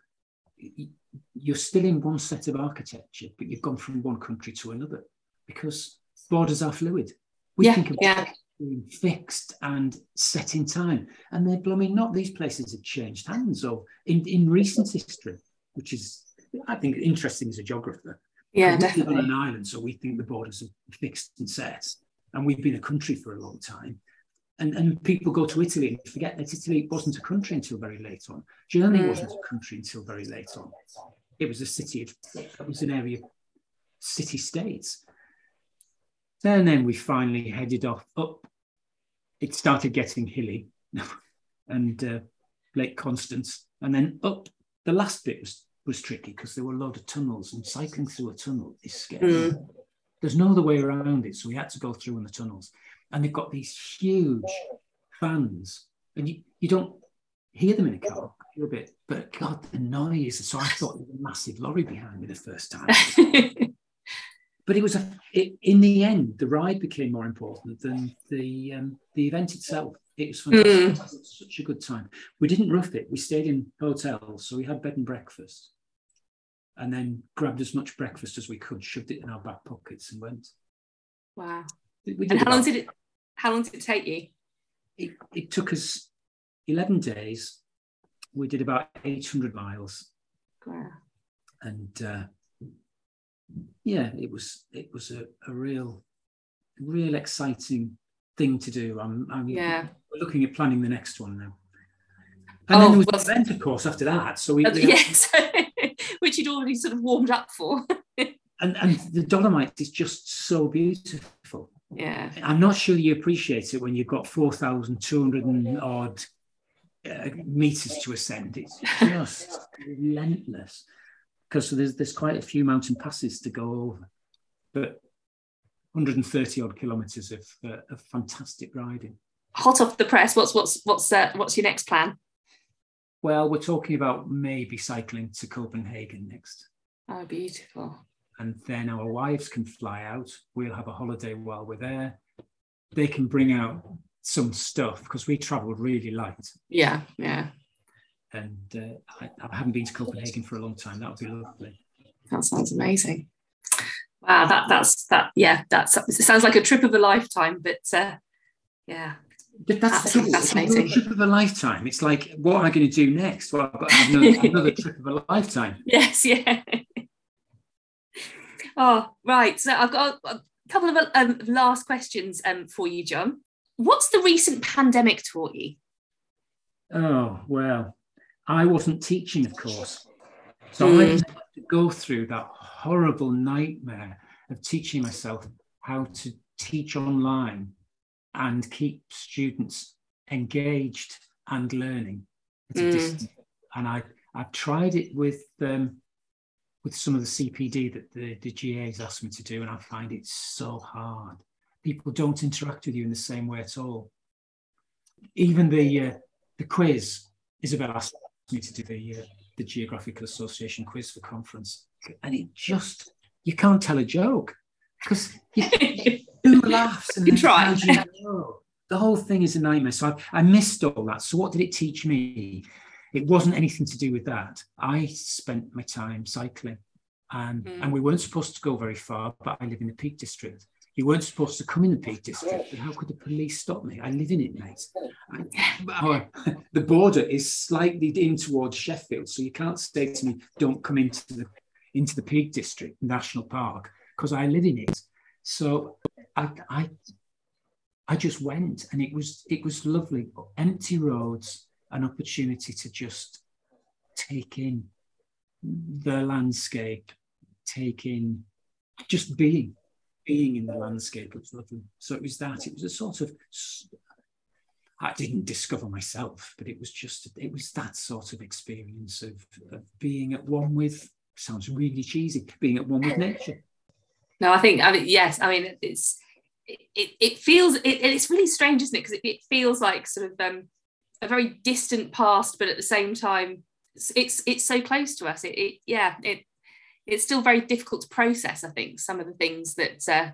you're still in one set of architecture, but you've gone from one country to another because borders are fluid. We yeah, think of yeah. being fixed and set in time, and they're blooming not. These places have changed hands, or in, in recent history, which is I think interesting as a geographer. Yeah, definitely. on an island, so we think the borders are fixed and set, and we've been a country for a long time. And, and people go to Italy and forget that Italy wasn't a country until very late on. Germany mm. wasn't a country until very late on. It was a city of, it was an area of city states. And then we finally headed off up. It started getting hilly and uh, Lake Constance. And then up, the last bit was was tricky because there were a lot of tunnels and cycling through a tunnel is scary. Mm. There's no other way around it. So we had to go through in the tunnels. And they've got these huge fans. And you, you don't hear them in a car a bit, but God, the noise. So I thought there was a massive lorry behind me the first time. but it was a, it, in the end, the ride became more important than the um, the event itself. It was fantastic. Mm. It was such a good time. We didn't rough it. We stayed in hotels, so we had bed and breakfast and then grabbed as much breakfast as we could, shoved it in our back pockets, and went. Wow! and how long did it? How long did it take you? It, it took us eleven days. We did about eight hundred miles. Wow! And uh, yeah, it was it was a, a real, real exciting thing to do. I'm, I'm yeah. We're looking at planning the next one now. And oh, then there was well, the event, of course, after that. So we, we yes. which he'd already sort of warmed up for. and and the Dolomite is just so beautiful. Yeah. I'm not sure you appreciate it when you've got 4,200 and odd uh, meters to ascend. It's just relentless because there's there's quite a few mountain passes to go over, but 130 odd kilometers of, uh, of fantastic riding. Hot off the press. What's what's what's uh, what's your next plan? Well, we're talking about maybe cycling to Copenhagen next. Oh, beautiful. and then our wives can fly out. We'll have a holiday while we're there. They can bring out some stuff because we travelled really light. Yeah, yeah. And uh, I, I, haven't been to Copenhagen for a long time. That would be lovely. That sounds amazing. Wow, that that's that. Yeah, that's it. Sounds like a trip of a lifetime, but uh, yeah, but that's, that's fascinating. trip of a lifetime. It's like, what am I going to do next? Well, I've got another, another trip of a lifetime. Yes, yeah. oh, right. So I've got a, couple of um, last questions um, for you, John. What's the recent pandemic taught you? Oh, well, I wasn't teaching, of course. So mm. I had to go through that horrible nightmare of teaching myself how to teach online and keep students engaged and learning at a mm. distance. And I, I've tried it with um, with some of the CPD that the, the GAs asked me to do, and I find it so hard. People don't interact with you in the same way at all. Even the uh, the quiz, Isabel asked me to do the uh, the Geographical Association quiz for conference, and it just you can't tell a joke because who laughs and you try. the whole thing is a nightmare. So I, I missed all that. So what did it teach me? It wasn't anything to do with that. I spent my time cycling, and mm. and we weren't supposed to go very far. But I live in the Peak District. You weren't supposed to come in the Peak District. But how could the police stop me? I live in it, mate. I, the border is slightly in towards Sheffield, so you can't say to me, "Don't come into the into the Peak District National Park," because I live in it. So I, I, I just went, and it was it was lovely. Empty roads, an opportunity to just take in the landscape, take in just being, being in the landscape. of lovely. So it was that. It was a sort of I didn't discover myself, but it was just it was that sort of experience of, of being at one with sounds really cheesy, being at one with nature no i think i mean yes i mean it's it, it feels it, it's really strange isn't it because it, it, feels like sort of um, a very distant past but at the same time it's it's, it's so close to us it, it, yeah it it's still very difficult to process i think some of the things that uh,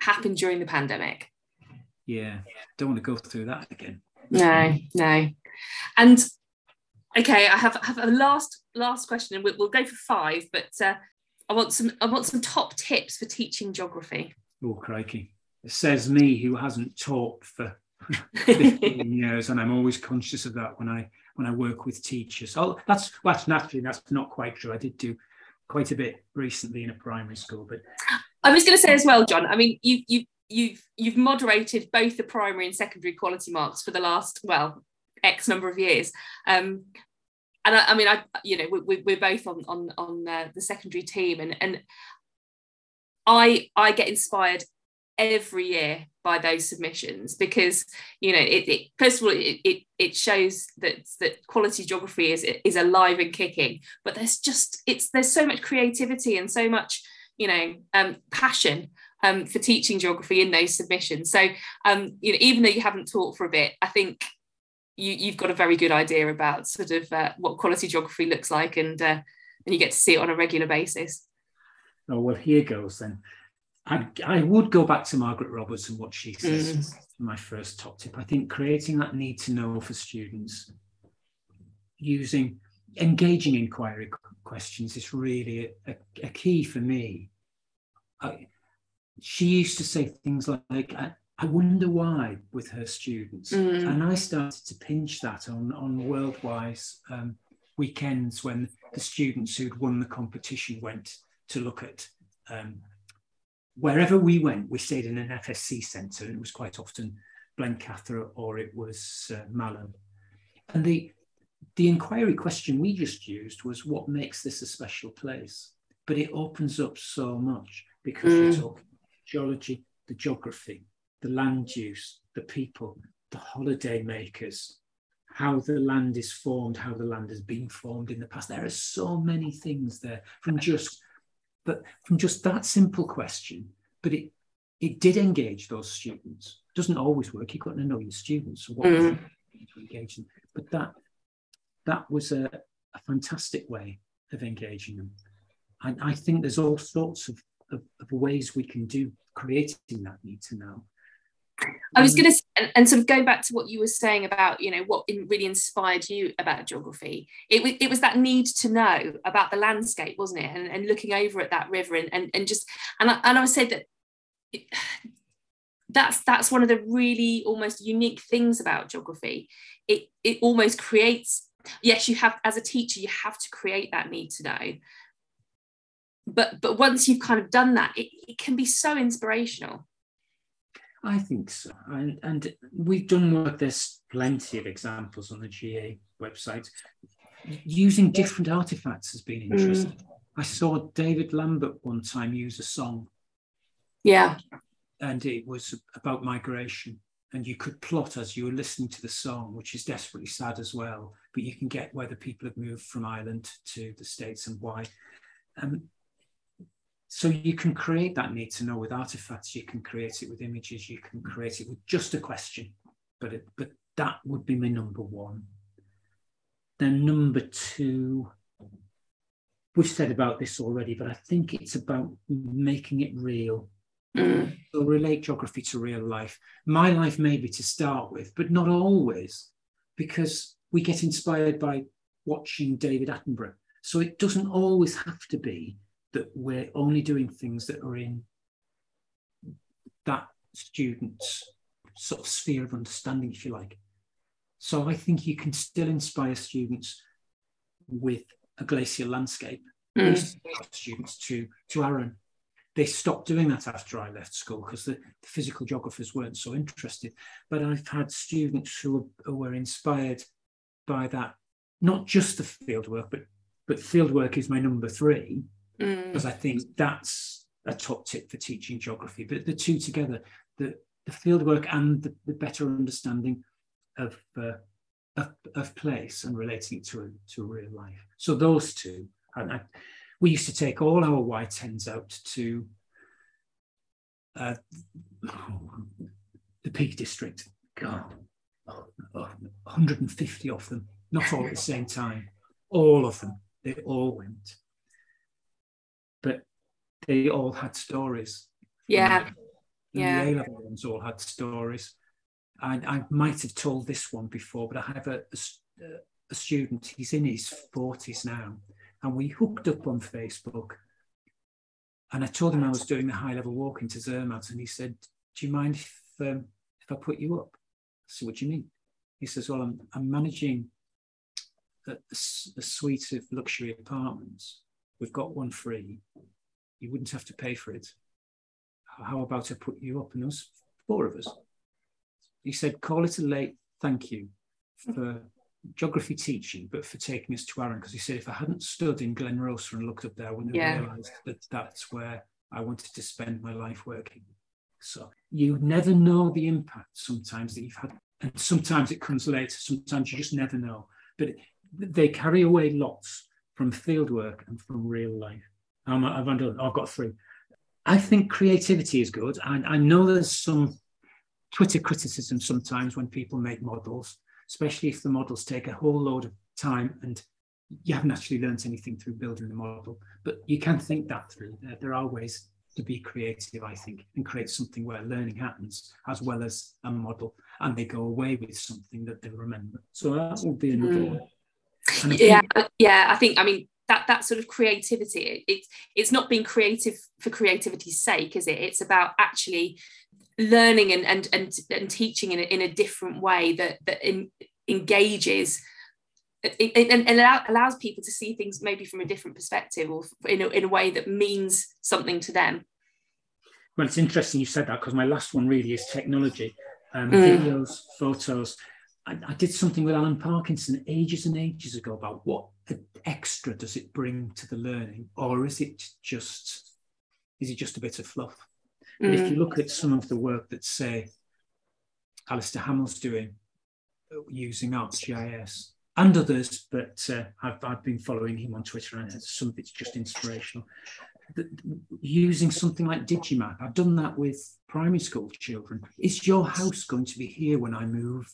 happened during the pandemic yeah don't want to go through that again no no and okay i have, have a last last question and we'll, we'll go for five but uh, I want some I want some top tips for teaching geography. Oh crikey. It says me who hasn't taught for 15 years and I'm always conscious of that when I when I work with teachers. Oh that's that's naturally that's not quite true. I did do quite a bit recently in a primary school, but I was going to say as well, John. I mean, you you you've you've moderated both the primary and secondary quality marks for the last well X number of years. Um, and I, I, mean, I you know we, we're both on on on uh, the secondary team, and and I I get inspired every year by those submissions because you know it, it first of all it, it it shows that that quality geography is is alive and kicking but there's just it's there's so much creativity and so much you know um, passion um, for teaching geography in those submissions so um, you know even though you haven't taught for a bit i think you, you've got a very good idea about sort of uh, what quality geography looks like and uh, and you get to see it on a regular basis. Oh well, here goes then. I, I would go back to Margaret Roberts and what she says. Mm. My first top tip. I think creating that need to know for students, using engaging inquiry questions is really a, a key for me. I, she used to say things like, I wonder why with her students. Mm. And I started to pinch that on, on worldwise um, weekends when the students who'd won the competition went to look at um, wherever we went, we stayed in an FSC centre, and it was quite often Blencathra or it was uh, Malham. And the, the inquiry question we just used was what makes this a special place? But it opens up so much because mm. we're talking geology, the geography, the land use, the people, the holiday makers, how the land is formed, how the land has been formed in the past. There are so many things there from just but from just that simple question. But it it did engage those students. It doesn't always work. You've got to know your students what mm. to engage them. But that that was a, a fantastic way of engaging them. I, I think there's all sorts of, of, of, ways we can do creating that need to know. I was mm. going to, and, and sort of going back to what you were saying about, you know, what in, really inspired you about geography. It was it was that need to know about the landscape, wasn't it? And, and looking over at that river and and, and just and I, and I would say that. It, that's that's one of the really almost unique things about geography. It it almost creates. Yes, you have as a teacher, you have to create that need to know. But but once you've kind of done that, it, it can be so inspirational. I think so. And, and we've done work, there's plenty of examples on the GA website. Using different artifacts has been interesting. Mm. I saw David Lambert one time use a song. Yeah. And it was about migration. And you could plot as you were listening to the song, which is desperately sad as well. But you can get whether people have moved from Ireland to the States and why. Um, so you can create that need to know with artifacts, you can create it with images, you can create it with just a question. But, it, but that would be my number one. Then number two, we've said about this already, but I think it's about making it real. Mm. So relate geography to real life. My life, maybe to start with, but not always, because we get inspired by watching David Attenborough. So it doesn't always have to be that we're only doing things that are in that student's sort of sphere of understanding, if you like. So I think you can still inspire students with a glacial landscape. Mm. Students to to Arran. They stopped doing that after I left school because the, the, physical geographers weren't so interested. But I've had students who, who were inspired by that, not just the fieldwork, but but fieldwork is my number three mm. because I think that's a top tip for teaching geography. But the two together, the, the fieldwork and the, the better understanding of, uh, of, of place and relating it to to real life. So those two, and I, we used to take all our Y10s out to uh, the Peak District. God, 150 of them, not all at the same time, all of them. They all went they all had stories. Yeah. yeah. The A level ones all had stories. I, I might have told this one before, but I have a, a, a student, he's in his 40s now, and we hooked up on Facebook. And I told him I was doing the high level walk into Zermatt, and he said, Do you mind if, um, if I put you up? I said, What do you mean? He says, Well, I'm, I'm managing a, a suite of luxury apartments We've got one free. You wouldn't have to pay for it. How about I put you up and us, four of us? He said, call it a late thank you for geography teaching, but for taking us to Arran. Because he said, if I hadn't stood in Glen Rosa and looked up there, I wouldn't have yeah. realised that that's where I wanted to spend my life working. So you never know the impact sometimes that you've had. And sometimes it comes later, sometimes you just never know. But they carry away lots from fieldwork and from real life. Um, I've, done, I've got three. I think creativity is good. I, I know there's some Twitter criticism sometimes when people make models, especially if the models take a whole load of time and you haven't actually learned anything through building the model. But you can think that through. There, there are ways to be creative, I think, and create something where learning happens as well as a model, and they go away with something that they remember. So that would be another mm. one yeah yeah i think i mean that that sort of creativity. It's it's not being creative for creativity's sake is it? It's about actually learning and and and, and teaching in a, in a different way that that in, engages and, and allows people to see things maybe from a different perspective or in a, in a way that means something to them. Well it's interesting you said that because my last one really is technology. Um, mm. videos photos I, I, did something with Alan Parkinson ages and ages ago about what extra does it bring to the learning, or is it just is it just a bit of fluff? Mm. if you look at some of the work that say Alistair Hamill's doing uh, using ArcGIS and others, but uh, I've, I've been following him on Twitter and some of it's just inspirational. The, using something like Digimap, I've done that with primary school children. Is your house going to be here when I move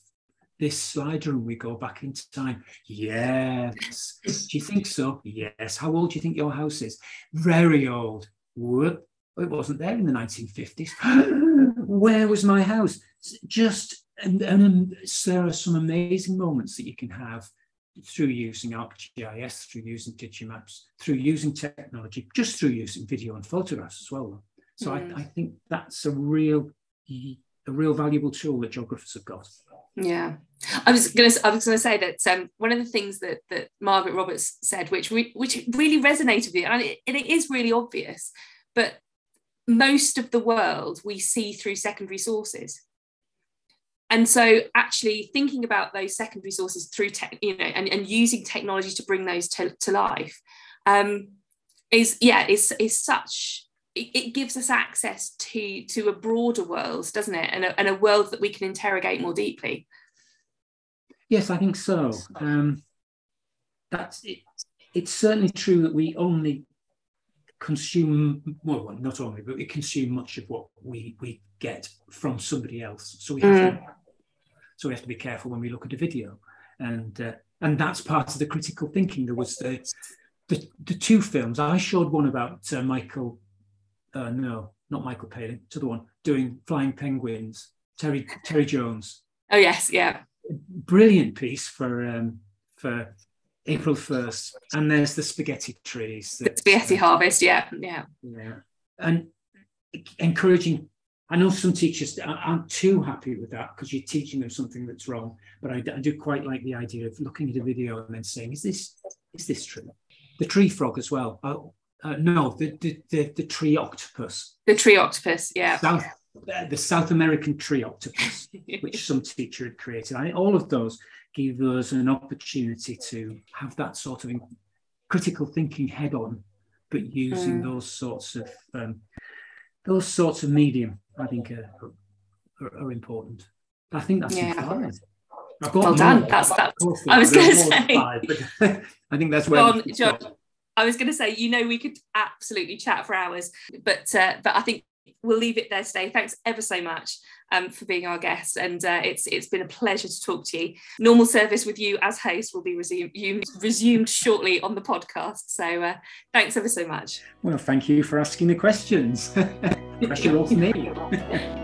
this slider and we go back in time. Yes. Do you think so? Yes. How old do you think your house is? Very old. Whoop. It wasn't there in the 1950s. Where was my house? Just and, and there are some amazing moments that you can have through using ArcGIS, through using Digimaps, through using technology, just through using video and photographs as well. So mm. I, I, think that's a real, a real valuable tool that geographers have got. Yeah, I was to. I was to say that um, one of the things that that Margaret Roberts said, which re, which really resonated with me, and it, it is really obvious, but most of the world we see through secondary sources and so actually thinking about those secondary sources through tech you know and, and using technology to bring those to, to life um, is yeah is is such it, it, gives us access to to a broader world doesn't it and a, and a world that we can interrogate more deeply yes i think so um, that's it, it's certainly true that we only consume well not only but we consume much of what we we get from somebody else so we have mm. to so we have to be careful when we look at a video, and uh, and that's part of the critical thinking. There was the the, the two films. I showed one about uh, Michael, uh, no, not Michael Palin, to the one doing Flying Penguins. Terry Terry Jones. Oh yes, yeah. Brilliant piece for um, for April first, and there's the spaghetti trees. the spaghetti uh, harvest, yeah, yeah, yeah, and encouraging I know some teachers aren't too happy with that because you're teaching them something that's wrong. But I, I, do quite like the idea of looking at a video and then saying, "Is this is this true?" The tree frog as well. Oh, uh, no, the, the, the the tree octopus. The tree octopus, yeah. South, uh, the South American tree octopus, which some teacher had created. I, all of those give us an opportunity to have that sort of critical thinking head on, but using mm. those sorts of um, those sorts of medium I think are, are, are important. I think that's yeah. five. well done. That's that. I was going to say. Five, I think that's where. On, John, I was going to say, you know, we could absolutely chat for hours, but uh, but I think we'll leave it there today. Thanks ever so much um, for being our guest, and uh, it's it's been a pleasure to talk to you. Normal service with you as host will be resumed resumed shortly on the podcast. So uh, thanks ever so much. Well, thank you for asking the questions. Pressure off me.